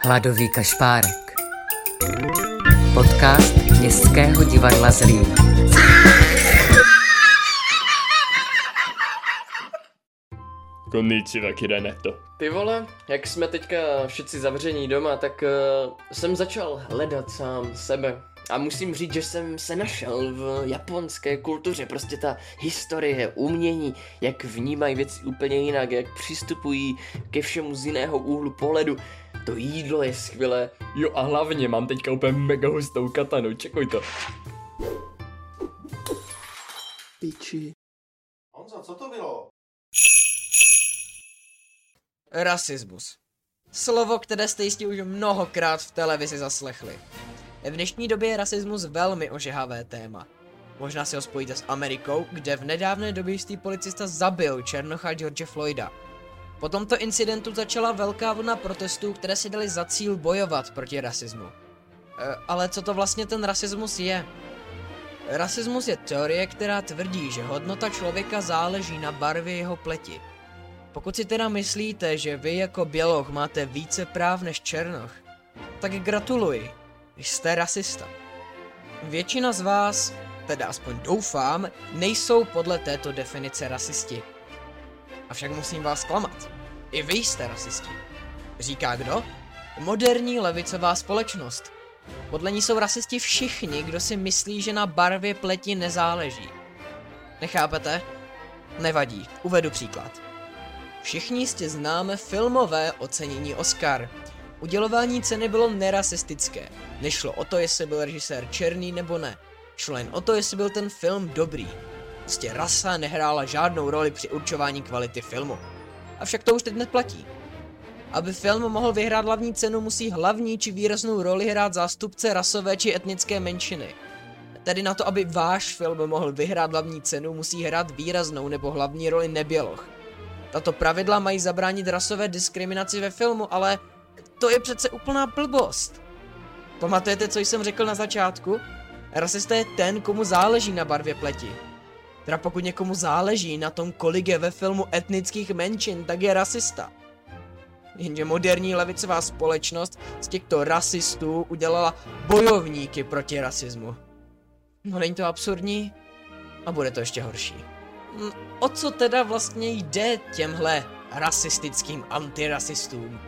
Hladový kašpárek. Podcast Městského divadla Zlín. Konnichiwa, Kiraneto. Ty vole, jak jsme teďka všichni zavření doma, tak uh, jsem začal hledat sám sebe. A musím říct, že jsem se našel v japonské kultuře, prostě ta historie, umění, jak vnímají věci úplně jinak, jak přistupují ke všemu z jiného úhlu pohledu. To jídlo je skvělé. Jo a hlavně mám teďka úplně mega hustou katanu, čekuj to. Piči. Honzo, co to bylo? Rasismus. Slovo, které jste jistě už mnohokrát v televizi zaslechli. V dnešní době je rasismus velmi ožehavé téma. Možná si ho spojíte s Amerikou, kde v nedávné době jistý policista zabil černocha George Floyda. Po tomto incidentu začala velká vlna protestů, které si dali za cíl bojovat proti rasismu. E, ale co to vlastně ten rasismus je? Rasismus je teorie, která tvrdí, že hodnota člověka záleží na barvě jeho pleti. Pokud si teda myslíte, že vy jako běloch máte více práv než černoch, tak gratuluji, jste rasista. Většina z vás, teda aspoň doufám, nejsou podle této definice rasisti. Avšak musím vás klamat. I vy jste rasisti. Říká kdo? Moderní levicová společnost. Podle ní jsou rasisti všichni, kdo si myslí, že na barvě pleti nezáleží. Nechápete? Nevadí, uvedu příklad. Všichni jistě známe filmové ocenění Oscar. Udělování ceny bylo nerasistické. Nešlo o to, jestli byl režisér černý nebo ne. Šlo jen o to, jestli byl ten film dobrý. Prostě rasa nehrála žádnou roli při určování kvality filmu. Avšak to už teď neplatí. Aby film mohl vyhrát hlavní cenu, musí hlavní či výraznou roli hrát zástupce rasové či etnické menšiny. Tedy na to, aby váš film mohl vyhrát hlavní cenu, musí hrát výraznou nebo hlavní roli neběloch. Tato pravidla mají zabránit rasové diskriminaci ve filmu, ale to je přece úplná blbost. Pamatujete, co jsem řekl na začátku? Rasista je ten, komu záleží na barvě pleti. Teda pokud někomu záleží na tom, kolik je ve filmu etnických menšin, tak je rasista. Jenže moderní levicová společnost z těchto rasistů udělala bojovníky proti rasismu. No není to absurdní? A bude to ještě horší. Hm, o co teda vlastně jde těmhle rasistickým antirasistům?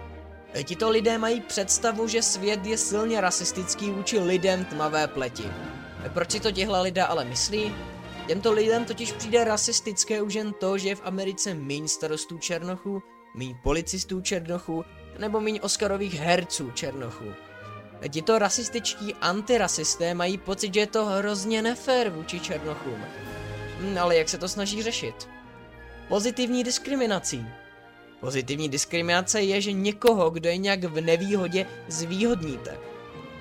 Tito lidé mají představu, že svět je silně rasistický vůči lidem tmavé pleti. Proč si to těhle lidé ale myslí? Těmto lidem totiž přijde rasistické už jen to, že je v Americe méně starostů černochů, méně policistů černochů, nebo méně Oscarových herců černochů. Tito rasističtí antirasisté mají pocit, že je to hrozně nefér vůči černochům. Hm, ale jak se to snaží řešit? Pozitivní diskriminací. Pozitivní diskriminace je, že někoho, kdo je nějak v nevýhodě, zvýhodníte.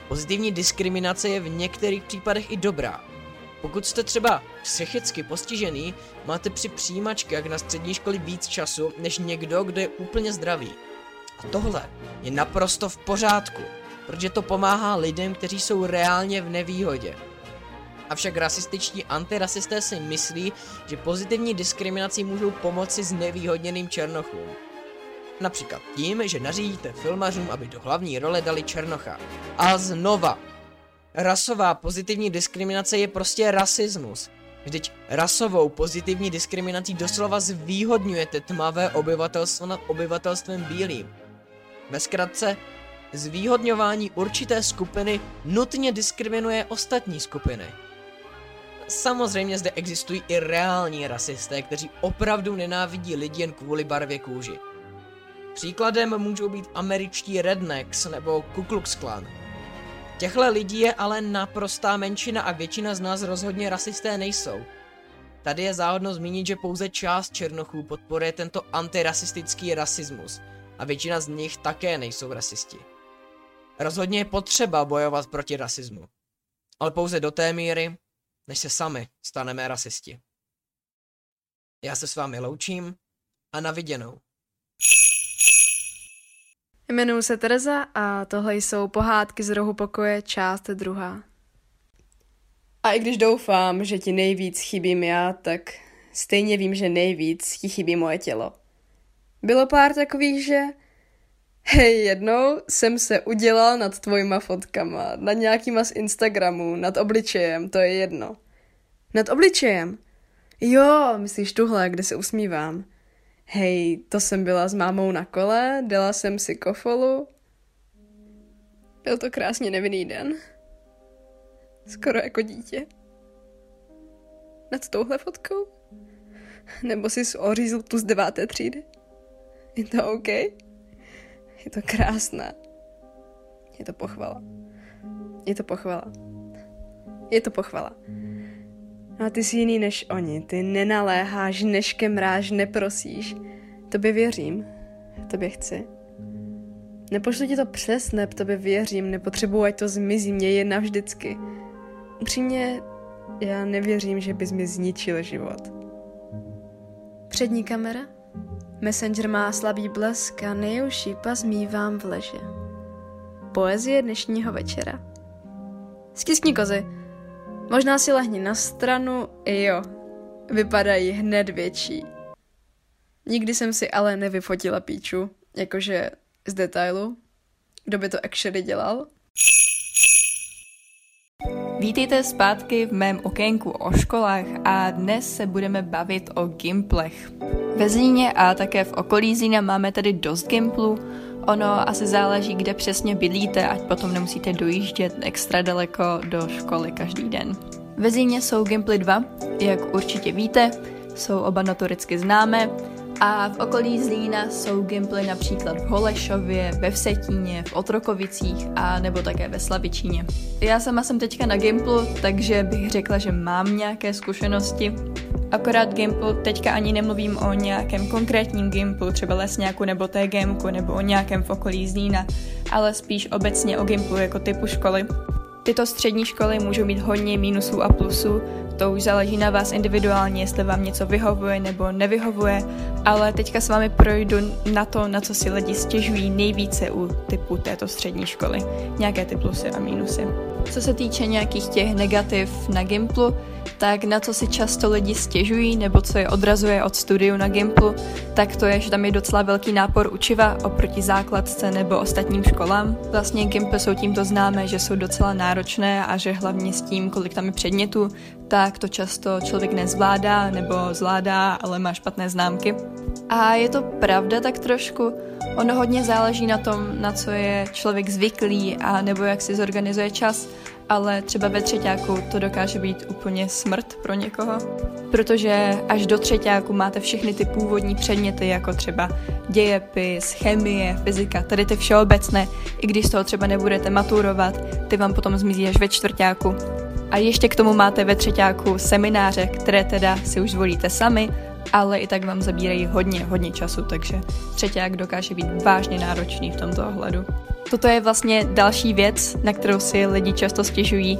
Pozitivní diskriminace je v některých případech i dobrá. Pokud jste třeba psychicky postižený, máte při přijímačkách na střední školy víc času než někdo, kdo je úplně zdravý. A tohle je naprosto v pořádku, protože to pomáhá lidem, kteří jsou reálně v nevýhodě. Avšak rasističtí antirasisté si myslí, že pozitivní diskriminací můžou pomoci znevýhodněným černochům. Například tím, že nařídíte filmařům, aby do hlavní role dali černocha. A znova, rasová pozitivní diskriminace je prostě rasismus. Vždyť rasovou pozitivní diskriminací doslova zvýhodňujete tmavé obyvatelstvo nad obyvatelstvem bílým. Ve zkratce, zvýhodňování určité skupiny nutně diskriminuje ostatní skupiny. Samozřejmě zde existují i reální rasisté, kteří opravdu nenávidí lidi jen kvůli barvě kůži. Příkladem můžou být američtí rednecks nebo Ku Klux Klan. Těchto lidí je ale naprostá menšina a většina z nás rozhodně rasisté nejsou. Tady je záhodno zmínit, že pouze část černochů podporuje tento antirasistický rasismus a většina z nich také nejsou rasisti. Rozhodně je potřeba bojovat proti rasismu. Ale pouze do té míry, než se sami staneme rasisti. Já se s vámi loučím a na viděnou. Jmenuji se Tereza a tohle jsou pohádky z rohu pokoje, část druhá. A i když doufám, že ti nejvíc chybím já, tak stejně vím, že nejvíc ti chybí moje tělo. Bylo pár takových, že Hej, jednou jsem se udělal nad tvojima fotkama, nad nějakýma z Instagramu, nad obličejem, to je jedno. Nad obličejem? Jo, myslíš tuhle, kde se usmívám. Hej, to jsem byla s mámou na kole, dala jsem si kofolu. Byl to krásně nevinný den. Skoro jako dítě. Nad touhle fotkou? Nebo jsi ořízl tu z deváté třídy? Je to OK? Je to krásná. Je to pochvala. Je to pochvala. Je to pochvala. No a ty jsi jiný než oni. Ty nenaléháš, neškemráš, neprosíš. Tobě věřím. Tobě chci. Nepošlu ti to přes neb, tobě věřím, nepotřebuji, ať to zmizí, mě jedna vždycky. Upřímně, já nevěřím, že bys mi zničil život. Přední kamera? Messenger má slabý blesk a nejužší pas mívám v leže. Poezie dnešního večera. Stiskni kozy. Možná si lehni na stranu, jo. Vypadají hned větší. Nikdy jsem si ale nevyfotila píču, jakože z detailu. Kdo by to actually dělal? Vítejte zpátky v mém okénku o školách a dnes se budeme bavit o gimplech. Ve Zlíně a také v okolí Zlína máme tady dost gimplů, ono asi záleží, kde přesně bydlíte, ať potom nemusíte dojíždět extra daleko do školy každý den. Ve Zlíně jsou gimply 2, jak určitě víte, jsou oba notoricky známé, a v okolí Zlína jsou gimply například v Holešově, ve Vsetíně, v Otrokovicích a nebo také ve Slavičíně. Já sama jsem teďka na gimplu, takže bych řekla, že mám nějaké zkušenosti. Akorát gimplu teďka ani nemluvím o nějakém konkrétním gimplu, třeba Lesňáku nebo TGMku nebo o nějakém v okolí Zlína, ale spíš obecně o gimplu jako typu školy. Tyto střední školy můžou mít hodně mínusů a plusů, to už záleží na vás individuálně, jestli vám něco vyhovuje nebo nevyhovuje, ale teďka s vámi projdu na to, na co si lidi stěžují nejvíce u typu této střední školy. Nějaké ty plusy a mínusy. Co se týče nějakých těch negativ na Gimplu, tak na co si často lidi stěžují nebo co je odrazuje od studiu na Gimplu, tak to je, že tam je docela velký nápor učiva oproti základce nebo ostatním školám. Vlastně Gimply jsou tímto známé, že jsou docela náročné a že hlavně s tím, kolik tam je předmětů, tak to často člověk nezvládá nebo zvládá, ale má špatné známky. A je to pravda tak trošku, ono hodně záleží na tom, na co je člověk zvyklý a nebo jak si zorganizuje čas, ale třeba ve třetíku to dokáže být úplně smrt pro někoho, protože až do třetíku máte všechny ty původní předměty, jako třeba dějepis, chemie, fyzika, tady ty všeobecné, i když z toho třeba nebudete maturovat, ty vám potom zmizí až ve čtvrtáku. A ještě k tomu máte ve třetíku semináře, které teda si už zvolíte sami, ale i tak vám zabírají hodně, hodně času, takže třetíák dokáže být vážně náročný v tomto ohledu. Toto je vlastně další věc, na kterou si lidi často stěžují.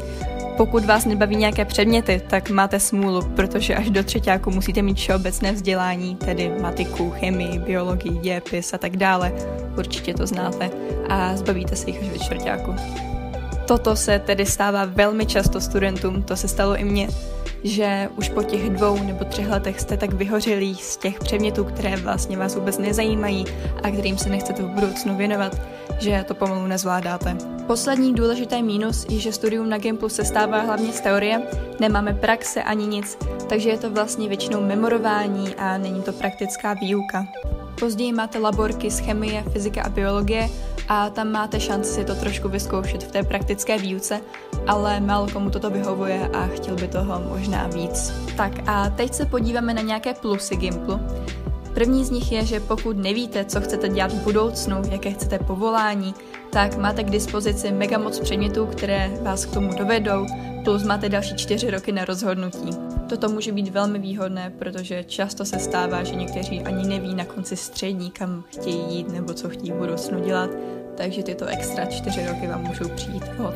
Pokud vás nebaví nějaké předměty, tak máte smůlu, protože až do třetíku musíte mít všeobecné vzdělání, tedy matiku, chemii, biologii, dějepis a tak dále. Určitě to znáte a zbavíte se jich až ve čtvrtáku. Toto se tedy stává velmi často studentům, to se stalo i mně, že už po těch dvou nebo třech letech jste tak vyhořelí z těch předmětů, které vlastně vás vůbec nezajímají a kterým se nechcete v budoucnu věnovat, že to pomalu nezvládáte. Poslední důležitý mínus je, že studium na Gimplu se stává hlavně z teorie, nemáme praxe ani nic, takže je to vlastně většinou memorování a není to praktická výuka. Později máte laborky z chemie, fyzika a biologie a tam máte šanci si to trošku vyzkoušet v té praktické výuce, ale málo komu toto vyhovuje a chtěl by toho možná víc. Tak a teď se podíváme na nějaké plusy Gimplu. První z nich je, že pokud nevíte, co chcete dělat v budoucnu, jaké chcete povolání, tak máte k dispozici mega moc předmětů, které vás k tomu dovedou, plus máte další čtyři roky na rozhodnutí. Toto může být velmi výhodné, protože často se stává, že někteří ani neví na konci střední, kam chtějí jít nebo co chtějí v budoucnu dělat, takže tyto extra čtyři roky vám můžou přijít vhod.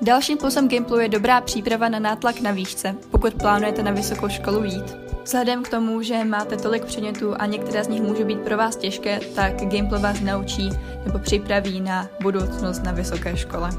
Dalším plusem Gimplu je dobrá příprava na nátlak na výšce, pokud plánujete na vysokou školu jít. Vzhledem k tomu, že máte tolik předmětů a některé z nich můžou být pro vás těžké, tak Gimpl vás naučí nebo připraví na budoucnost na vysoké škole.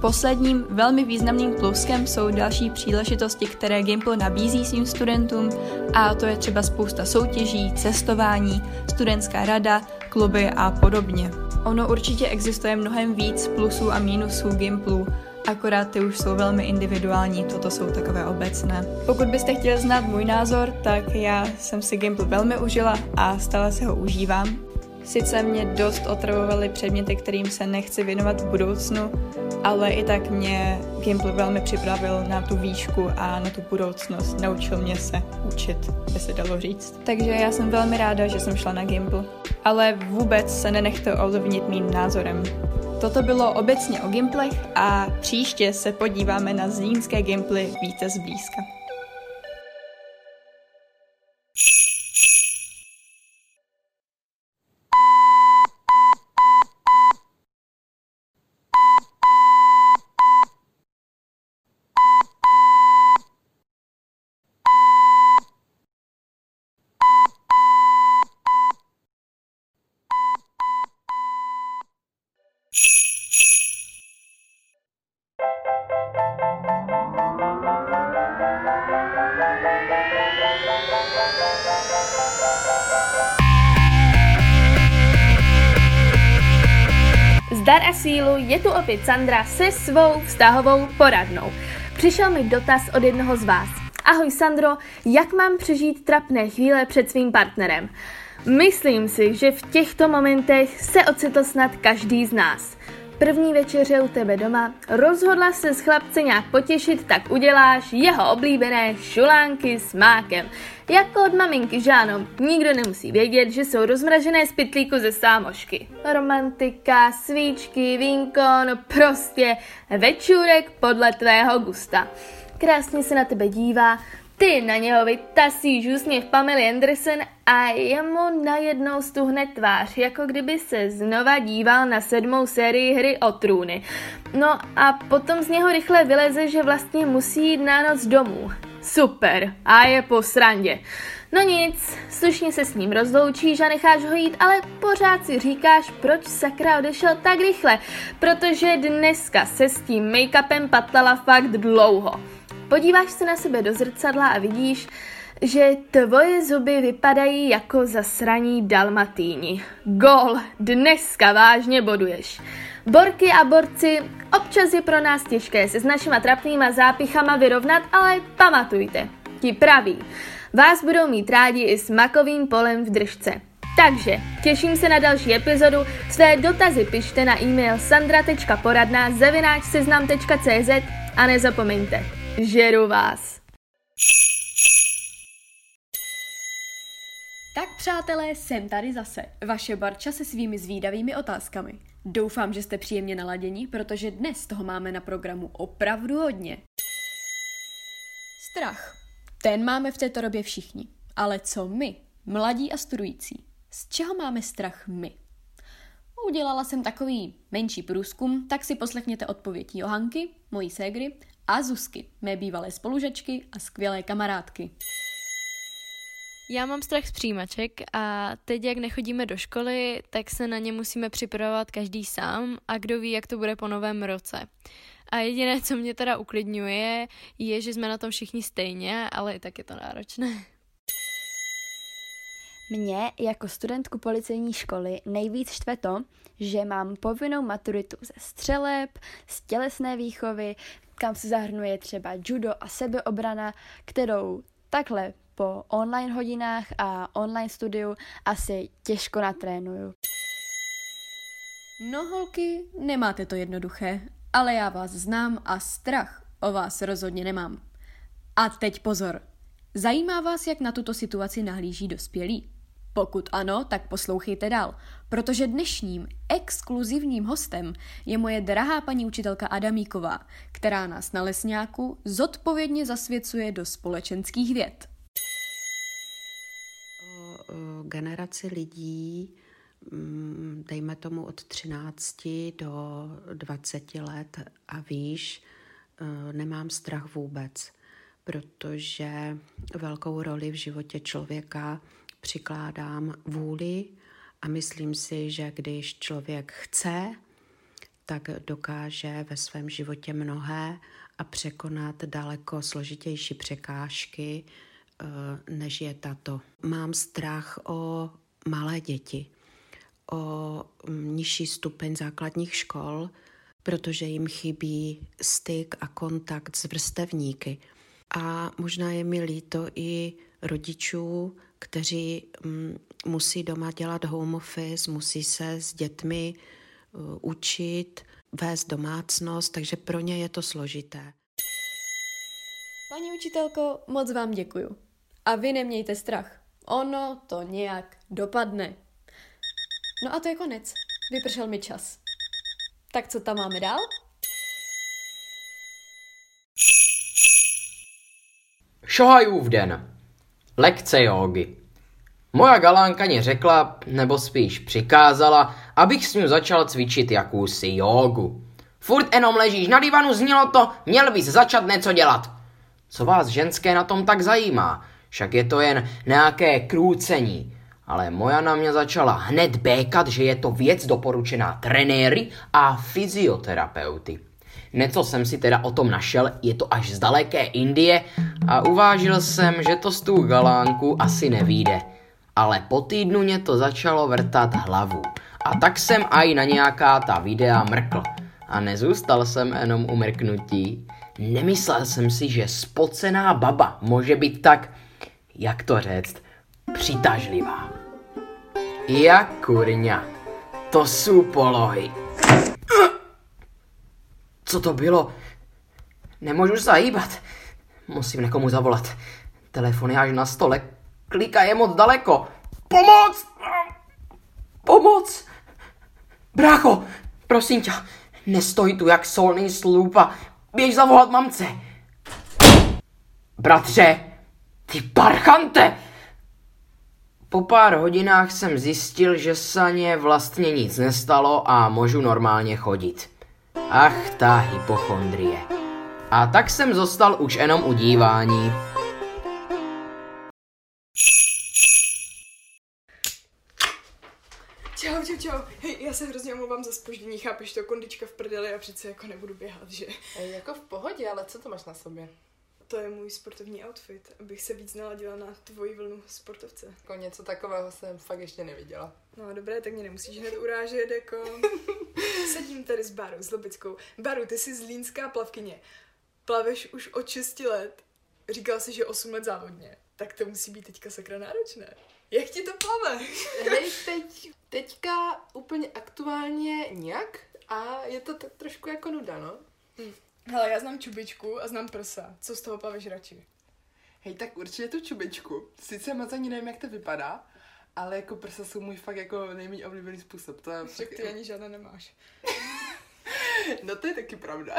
Posledním velmi významným pluskem jsou další příležitosti, které Gimple nabízí svým studentům a to je třeba spousta soutěží, cestování, studentská rada, kluby a podobně. Ono určitě existuje mnohem víc plusů a mínusů Gimplu, akorát ty už jsou velmi individuální, toto jsou takové obecné. Pokud byste chtěli znát můj názor, tak já jsem si Gimpl velmi užila a stále se ho užívám. Sice mě dost otravovaly předměty, kterým se nechci věnovat v budoucnu, ale i tak mě Gimpl velmi připravil na tu výšku a na tu budoucnost. Naučil mě se učit, by se dalo říct. Takže já jsem velmi ráda, že jsem šla na Gimpl. Ale vůbec se nenechte ovlivnit mým názorem. Toto bylo obecně o Gimplech a příště se podíváme na zlínské Gimply více zblízka. Opět Sandra se svou vztahovou poradnou. Přišel mi dotaz od jednoho z vás. Ahoj Sandro, jak mám přežít trapné chvíle před svým partnerem? Myslím si, že v těchto momentech se ocitl snad každý z nás. První večeře u tebe doma, rozhodla se s chlapce nějak potěšit, tak uděláš jeho oblíbené šulánky s mákem. Jako od maminky, že ano, nikdo nemusí vědět, že jsou rozmražené z pytlíku ze sámošky. Romantika, svíčky, vínko, no prostě večůrek podle tvého gusta. Krásně se na tebe dívá, ty na něho vytasíš úsměv Pamela Anderson a jemu najednou stuhne tvář, jako kdyby se znova díval na sedmou sérii hry o trůny. No a potom z něho rychle vyleze, že vlastně musí jít na noc domů. Super, a je po srandě. No nic, slušně se s ním rozloučíš a necháš ho jít, ale pořád si říkáš, proč sakra odešel tak rychle, protože dneska se s tím make-upem patlala fakt dlouho. Podíváš se na sebe do zrcadla a vidíš, že tvoje zuby vypadají jako zasraní dalmatýni. Gol, dneska vážně boduješ. Borky a borci, občas je pro nás těžké se s našima trapnýma zápichama vyrovnat, ale pamatujte, ti praví, vás budou mít rádi i s makovým polem v držce. Takže těším se na další epizodu. Své dotazy pište na e-mail sandra.poradna seznam.cz a nezapomeňte, žeru vás. Tak přátelé, jsem tady zase, vaše Barča se svými zvídavými otázkami. Doufám, že jste příjemně naladěni, protože dnes toho máme na programu opravdu hodně. Strach. Ten máme v této době všichni. Ale co my, mladí a studující? Z čeho máme strach my? Udělala jsem takový menší průzkum, tak si poslechněte odpověď Johanky, mojí ségry, a Zuzky, mé bývalé spolužačky a skvělé kamarádky. Já mám strach z přijímaček a teď, jak nechodíme do školy, tak se na ně musíme připravovat každý sám a kdo ví, jak to bude po novém roce. A jediné, co mě teda uklidňuje, je, že jsme na tom všichni stejně, ale i tak je to náročné. Mě jako studentku policejní školy nejvíc štve to, že mám povinnou maturitu ze střeleb, z tělesné výchovy, kam se zahrnuje třeba judo a sebeobrana, kterou takhle po online hodinách a online studiu asi těžko natrénuju. No holky, nemáte to jednoduché, ale já vás znám a strach o vás rozhodně nemám. A teď pozor. Zajímá vás, jak na tuto situaci nahlíží dospělí? Pokud ano, tak poslouchejte dál, protože dnešním exkluzivním hostem je moje drahá paní učitelka Adamíková, která nás na lesňáku zodpovědně zasvěcuje do společenských věd. Generaci lidí, mm, dejme tomu od 13 do 20 let a výš, nemám strach vůbec, protože velkou roli v životě člověka přikládám vůli a myslím si, že když člověk chce, tak dokáže ve svém životě mnohé a překonat daleko složitější překážky, eh, než je tato. Mám strach o malé děti, o mm, nižší stupeň základních škol, protože jim chybí styk a kontakt s vrstevníky. A možná je mi líto i rodičů, kteří mm, musí doma dělat home office, musí se s dětmi uh, učit, vést domácnost, takže pro ně je to složité. Paní učitelko, moc vám děkuju. A vy nemějte strach. Ono to nějak dopadne. No a to je konec. Vypršel mi čas. Tak co tam máme dál? Šohajův den. Lekce jógy. Moja galánkaně řekla, nebo spíš přikázala, abych s ní začal cvičit jakousi jógu. Furt jenom ležíš na divanu, znělo to, měl bys začat něco dělat. Co vás ženské na tom tak zajímá? Však je to jen nějaké krůcení. Ale moja na mě začala hned békat, že je to věc doporučená trenéry a fyzioterapeuty. Něco jsem si teda o tom našel, je to až z daleké Indie a uvážil jsem, že to z tu galánku asi nevíde. Ale po týdnu mě to začalo vrtat hlavu. A tak jsem aj na nějaká ta videa mrkl. A nezůstal jsem jenom u mrknutí. Nemyslel jsem si, že spocená baba může být tak, jak to říct, přitažlivá. Jak kurňa, to jsou polohy. Co to bylo? Nemůžu se hýbat. Musím někomu zavolat. Telefon je až na stole. Klika je moc daleko. Pomoc! Pomoc! Brácho, prosím tě, nestoj tu jak solný slupa. Běž zavolat mamce. Bratře, ty parchante! Po pár hodinách jsem zjistil, že se ně vlastně nic nestalo a můžu normálně chodit. Ach, ta hypochondrie. A tak jsem zostal už jenom u dívání. Čau, čau, čau. Hej, já se hrozně omlouvám za spoždění, chápeš to, kondička v prdeli a přece jako nebudu běhat, že? Ej, jako v pohodě, ale co to máš na sobě? To je můj sportovní outfit, abych se víc naladila na tvoji vlnu sportovce. Jako něco takového jsem fakt ještě neviděla. No dobré, tak mě nemusíš hned urážet, jako... Sedím tady s Baru, s Lobickou. Baru, ty jsi zlínská plavkyně. Plaveš už od 6 let. Říkal jsi, že 8 let závodně. Tak to musí být teďka sakra náročné. Jak ti to plave? Hej, teď, teďka úplně aktuálně nějak a je to tak trošku jako nuda, no. Hm. Hele, já znám čubičku a znám prsa. Co z toho plaveš radši? Hej, tak určitě tu čubičku. Sice moc ani nevím, jak to vypadá, ale jako prsa jsou můj fakt jako nejméně oblíbený způsob. To je Však ty ani žádné nemáš. no to je taky pravda.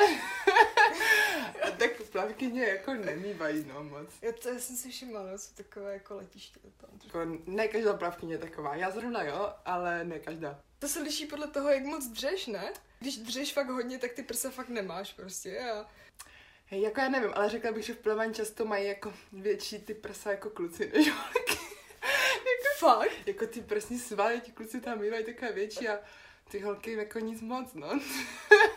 a tak plavkyně jako nemývají, no moc. Já to já jsem si všimla, no, jsou takové jako letiště tam. Jako ne každá plavkyně je taková. Já zrovna jo, ale ne každá. To se liší podle toho, jak moc dřeš, ne? Když dřeš fakt hodně, tak ty prsa fakt nemáš prostě. A... Hej, jako já nevím, ale řekla bych, že v plavání často mají jako větší ty prsa jako kluci než holky. Fakt? Jako ty prsní svaly, ti kluci tam mývají takové větší a ty holky jako nic moc, no.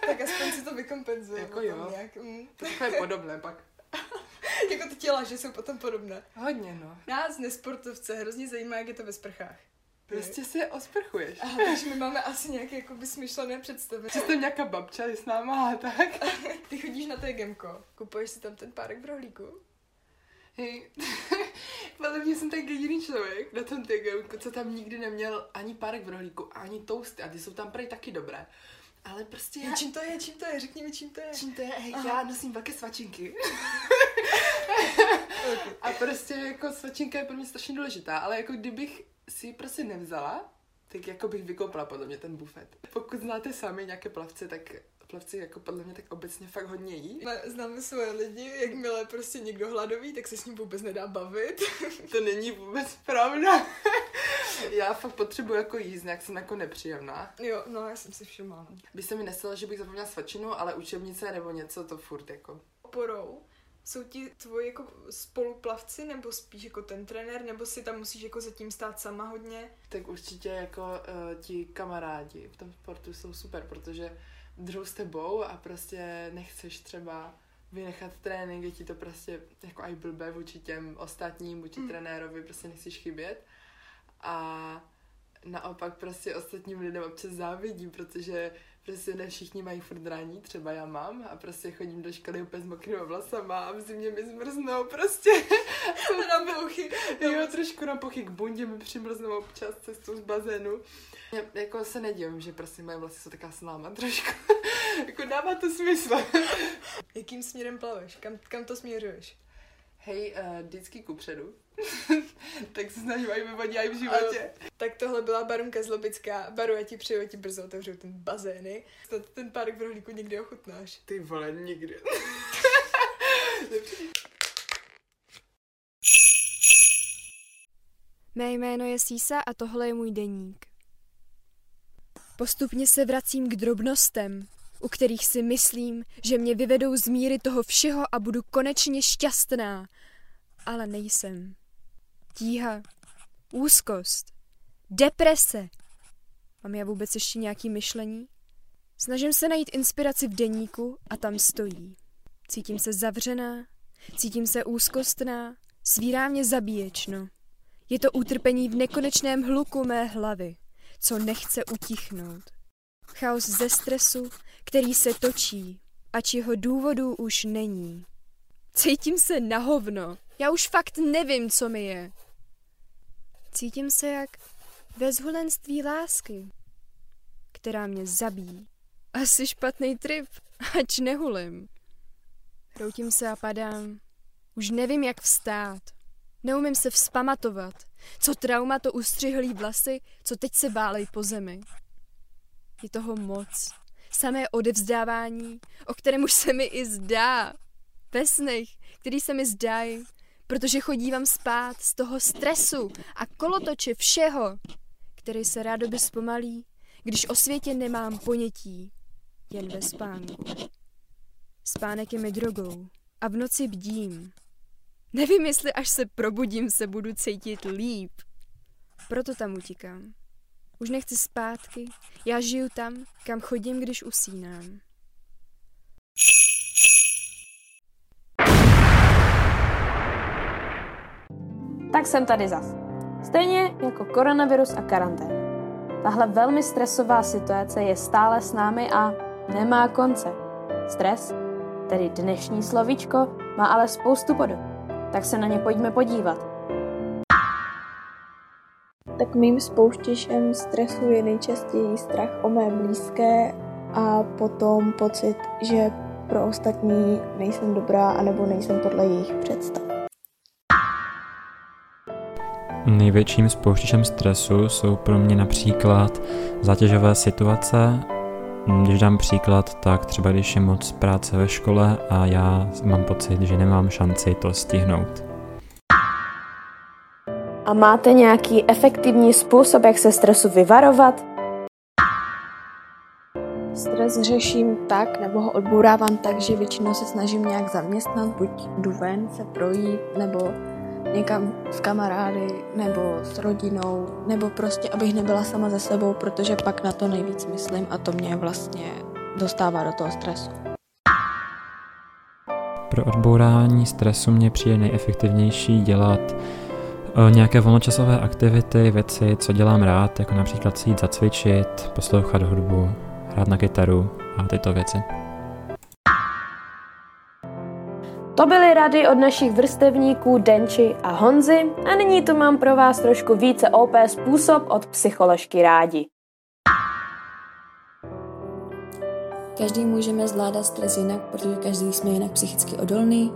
tak aspoň si to vykompenzuje. Jako jo. Nějak, mm. To je podobné pak. jako ty těla, že jsou potom podobné. Hodně, no. Nás, nesportovce, hrozně zajímá, jak je to ve sprchách. Prostě se osprchuješ. Aha, takže my máme asi nějaké jakoby smyšlené představy. Že tam nějaká babča je s náma a tak. Ty chodíš na té gemko, kupuješ si tam ten párek v rohlíku? Hej, podle mě jsem tak jediný člověk na tom gemku, co tam nikdy neměl ani párek v rohlíku, ani toasty a ty jsou tam prej taky dobré. Ale prostě já... Čím to je, čím to je, řekni mi, čím to je. Čím to je, hej, Aha. já nosím velké svačinky. okay. A prostě jako svačinka je pro mě strašně důležitá, ale jako kdybych si ji prostě nevzala, tak jako bych vykoupila podle mě ten bufet. Pokud znáte sami nějaké plavce, tak plavci jako podle mě tak obecně fakt hodně jí. Známe svoje lidi, jakmile prostě někdo hladový, tak se s ním vůbec nedá bavit. to není vůbec pravda. já fakt potřebuji jako jíst, nějak jsem jako nepříjemná. Jo, no já jsem si všimla. By se mi nestalo, že bych zapomněla svačinu, ale učebnice nebo něco to furt jako. Porou jsou ti tvoji jako spoluplavci, nebo spíš jako ten trenér, nebo si tam musíš jako zatím stát sama hodně? Tak určitě jako uh, ti kamarádi v tom sportu jsou super, protože držou s tebou a prostě nechceš třeba vynechat trénink, je ti to prostě jako aj blbé vůči těm ostatním, vůči mm. trenérovi, prostě nechceš chybět. A naopak prostě ostatním lidem občas závidím, protože prostě ne všichni mají furt draní, třeba já mám a prostě chodím do školy úplně s mokrýma vlasama a v zimě mi zmrznou prostě. na pochy. Jo, trošku na pochy k bundě mi přimrznou občas cestou z bazénu. Já, jako se nedívám, že prostě moje vlasy jsou taká sláma trošku. jako dává to smysl. Jakým směrem plaveš? Kam, kam to směřuješ? Hej, uh, vždycky kupředu. tak se snažím, aby vyvodí i v životě. A, tak tohle byla Barunka Zlobická. Baru, já ti přeju, ti brzo otevřou ten bazény. Snad ten párek v rohlíku někdy ochutnáš. Ty vole, nikdy. Mé jméno je Sísa a tohle je můj deník. Postupně se vracím k drobnostem, u kterých si myslím, že mě vyvedou z míry toho všeho a budu konečně šťastná. Ale nejsem. Tíha, úzkost, deprese. Mám já vůbec ještě nějaký myšlení? Snažím se najít inspiraci v deníku a tam stojí. Cítím se zavřená, cítím se úzkostná, svírá mě zabíječno. Je to utrpení v nekonečném hluku mé hlavy, co nechce utichnout. Chaos ze stresu, který se točí, ač jeho důvodů už není. Cítím se na hovno. Já už fakt nevím, co mi je. Cítím se jak ve zhulenství lásky, která mě zabíjí. Asi špatný trip, ač nehulím. Hroutím se a padám. Už nevím, jak vstát. Neumím se vzpamatovat. Co trauma to ustřihlý vlasy, co teď se bálej po zemi. Je toho moc. Samé odevzdávání, o kterém už se mi i zdá. Ve snech, který se mi zdají, protože chodívám spát z toho stresu a kolotoče všeho, který se rádoby zpomalí, když o světě nemám ponětí, jen ve spánku. Spánek je mi drogou a v noci bdím. Nevím, jestli až se probudím, se budu cítit líp. Proto tam utíkám. Už nechci zpátky, já žiju tam, kam chodím, když usínám. Tak jsem tady zas. Stejně jako koronavirus a karanténa. Tahle velmi stresová situace je stále s námi a nemá konce. Stres, tedy dnešní slovíčko, má ale spoustu podob. Tak se na ně pojďme podívat. Tak mým spouštěšem stresu je nejčastěji strach o mé blízké a potom pocit, že pro ostatní nejsem dobrá anebo nejsem podle jejich představ. Největším spouštěčem stresu jsou pro mě například zátěžové situace. Když dám příklad, tak třeba když je moc práce ve škole a já mám pocit, že nemám šanci to stihnout. A máte nějaký efektivní způsob, jak se stresu vyvarovat? Stres řeším tak, nebo ho odbourávám tak, že většinou se snažím nějak zaměstnat, buď jdu ven se projít, nebo někam s kamarády, nebo s rodinou, nebo prostě, abych nebyla sama ze sebou, protože pak na to nejvíc myslím a to mě vlastně dostává do toho stresu. Pro odbourání stresu mě přijde nejefektivnější dělat nějaké volnočasové aktivity, věci, co dělám rád, jako například si jít zacvičit, poslouchat hudbu, hrát na kytaru a tyto věci. To byly rady od našich vrstevníků Denči a Honzy a nyní tu mám pro vás trošku více OP způsob od psycholožky rádi. Každý můžeme zvládat stres jinak, protože každý jsme jinak psychicky odolný,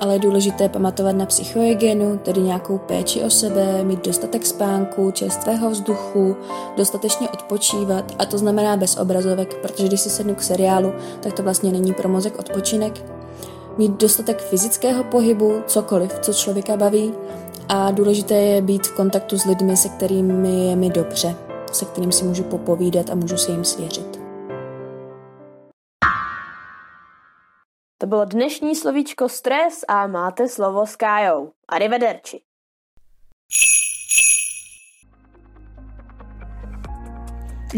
ale je důležité pamatovat na psychohygienu, tedy nějakou péči o sebe, mít dostatek spánku, čerstvého vzduchu, dostatečně odpočívat a to znamená bez obrazovek, protože když si sednu k seriálu, tak to vlastně není pro mozek odpočinek. Mít dostatek fyzického pohybu, cokoliv, co člověka baví a důležité je být v kontaktu s lidmi, se kterými je mi dobře, se kterým si můžu popovídat a můžu se jim svěřit. To bylo dnešní slovíčko stres a máte slovo s Kájou. Arrivederci.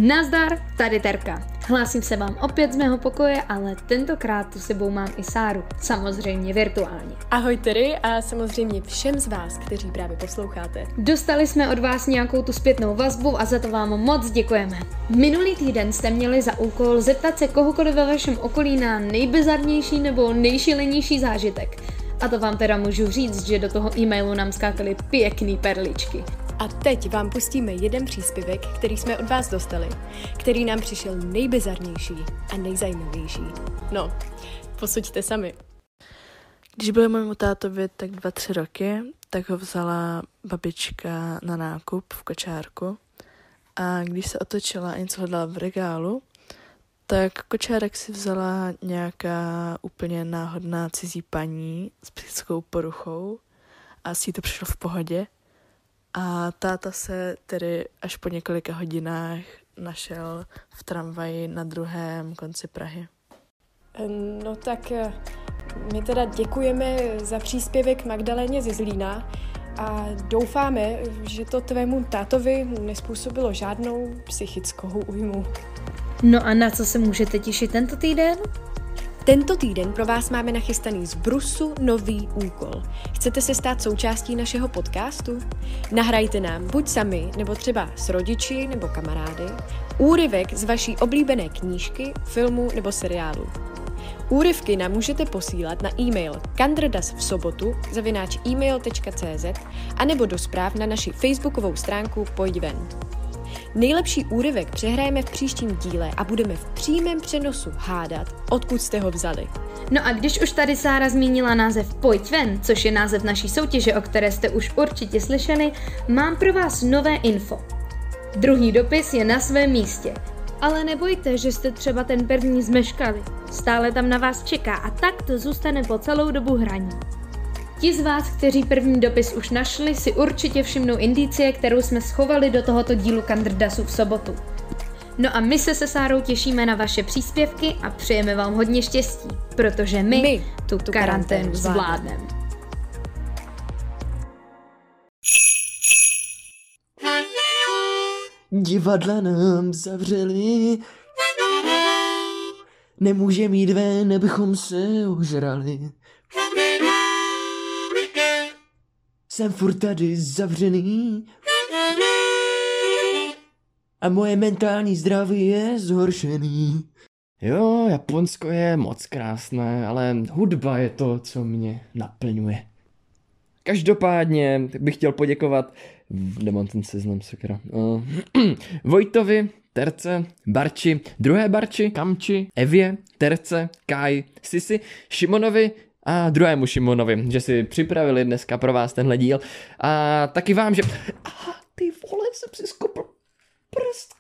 Nazdar, tady Terka. Hlásím se vám opět z mého pokoje, ale tentokrát tu sebou mám i Sáru, samozřejmě virtuálně. Ahoj tedy a samozřejmě všem z vás, kteří právě posloucháte. Dostali jsme od vás nějakou tu zpětnou vazbu a za to vám moc děkujeme. Minulý týden jste měli za úkol zeptat se kohokoliv ve vašem okolí na nejbizarnější nebo nejšilenější zážitek. A to vám teda můžu říct, že do toho e-mailu nám skákaly pěkný perličky. A teď vám pustíme jeden příspěvek, který jsme od vás dostali, který nám přišel nejbizarnější a nejzajímavější. No, posuďte sami. Když byl mému tátovi tak dva, tři roky, tak ho vzala babička na nákup v kočárku a když se otočila a něco hledala v regálu, tak kočárek si vzala nějaká úplně náhodná cizí paní s psychickou poruchou a asi to přišlo v pohodě. A táta se tedy až po několika hodinách našel v tramvaji na druhém konci Prahy. No tak eh, my teda děkujeme za příspěvek Magdaléně ze Zlína a doufáme, že to tvému tátovi nespůsobilo žádnou psychickou újmu. No a na co se můžete těšit tento týden? Tento týden pro vás máme nachystaný z Brusu nový úkol. Chcete se stát součástí našeho podcastu? Nahrajte nám buď sami, nebo třeba s rodiči nebo kamarády, úryvek z vaší oblíbené knížky, filmu nebo seriálu. Úryvky nám můžete posílat na e-mail kandrdas v sobotu zavináč e-mail.cz a nebo do zpráv na naši facebookovou stránku Pojď ven. Nejlepší úryvek přehrajeme v příštím díle a budeme v přímém přenosu hádat, odkud jste ho vzali. No a když už tady Sára zmínila název Pojď ven, což je název naší soutěže, o které jste už určitě slyšeli, mám pro vás nové info. Druhý dopis je na svém místě. Ale nebojte, že jste třeba ten první zmeškali. Stále tam na vás čeká a tak to zůstane po celou dobu hraní. Ti z vás, kteří první dopis už našli, si určitě všimnou indicie, kterou jsme schovali do tohoto dílu Kandrdasu v sobotu. No a my se se Sárou těšíme na vaše příspěvky a přejeme vám hodně štěstí, protože my, my tu, tu karanténu zvládneme. Divadla nám zavřeli, nemůže mít ven, abychom se ožrali. Jsem furt tady zavřený a moje mentální zdraví je zhoršený. Jo, Japonsko je moc krásné, ale hudba je to, co mě naplňuje. Každopádně bych chtěl poděkovat, nemám ten seznam, sakra, uh, Vojtovi, Terce, Barči, druhé Barči, Kamči, Evě, Terce, Kai, Sisi, Šimonovi, a druhému Šimonovi, že si připravili dneska pro vás tenhle díl. A taky vám, že... A ty vole, jsem si skopl prst,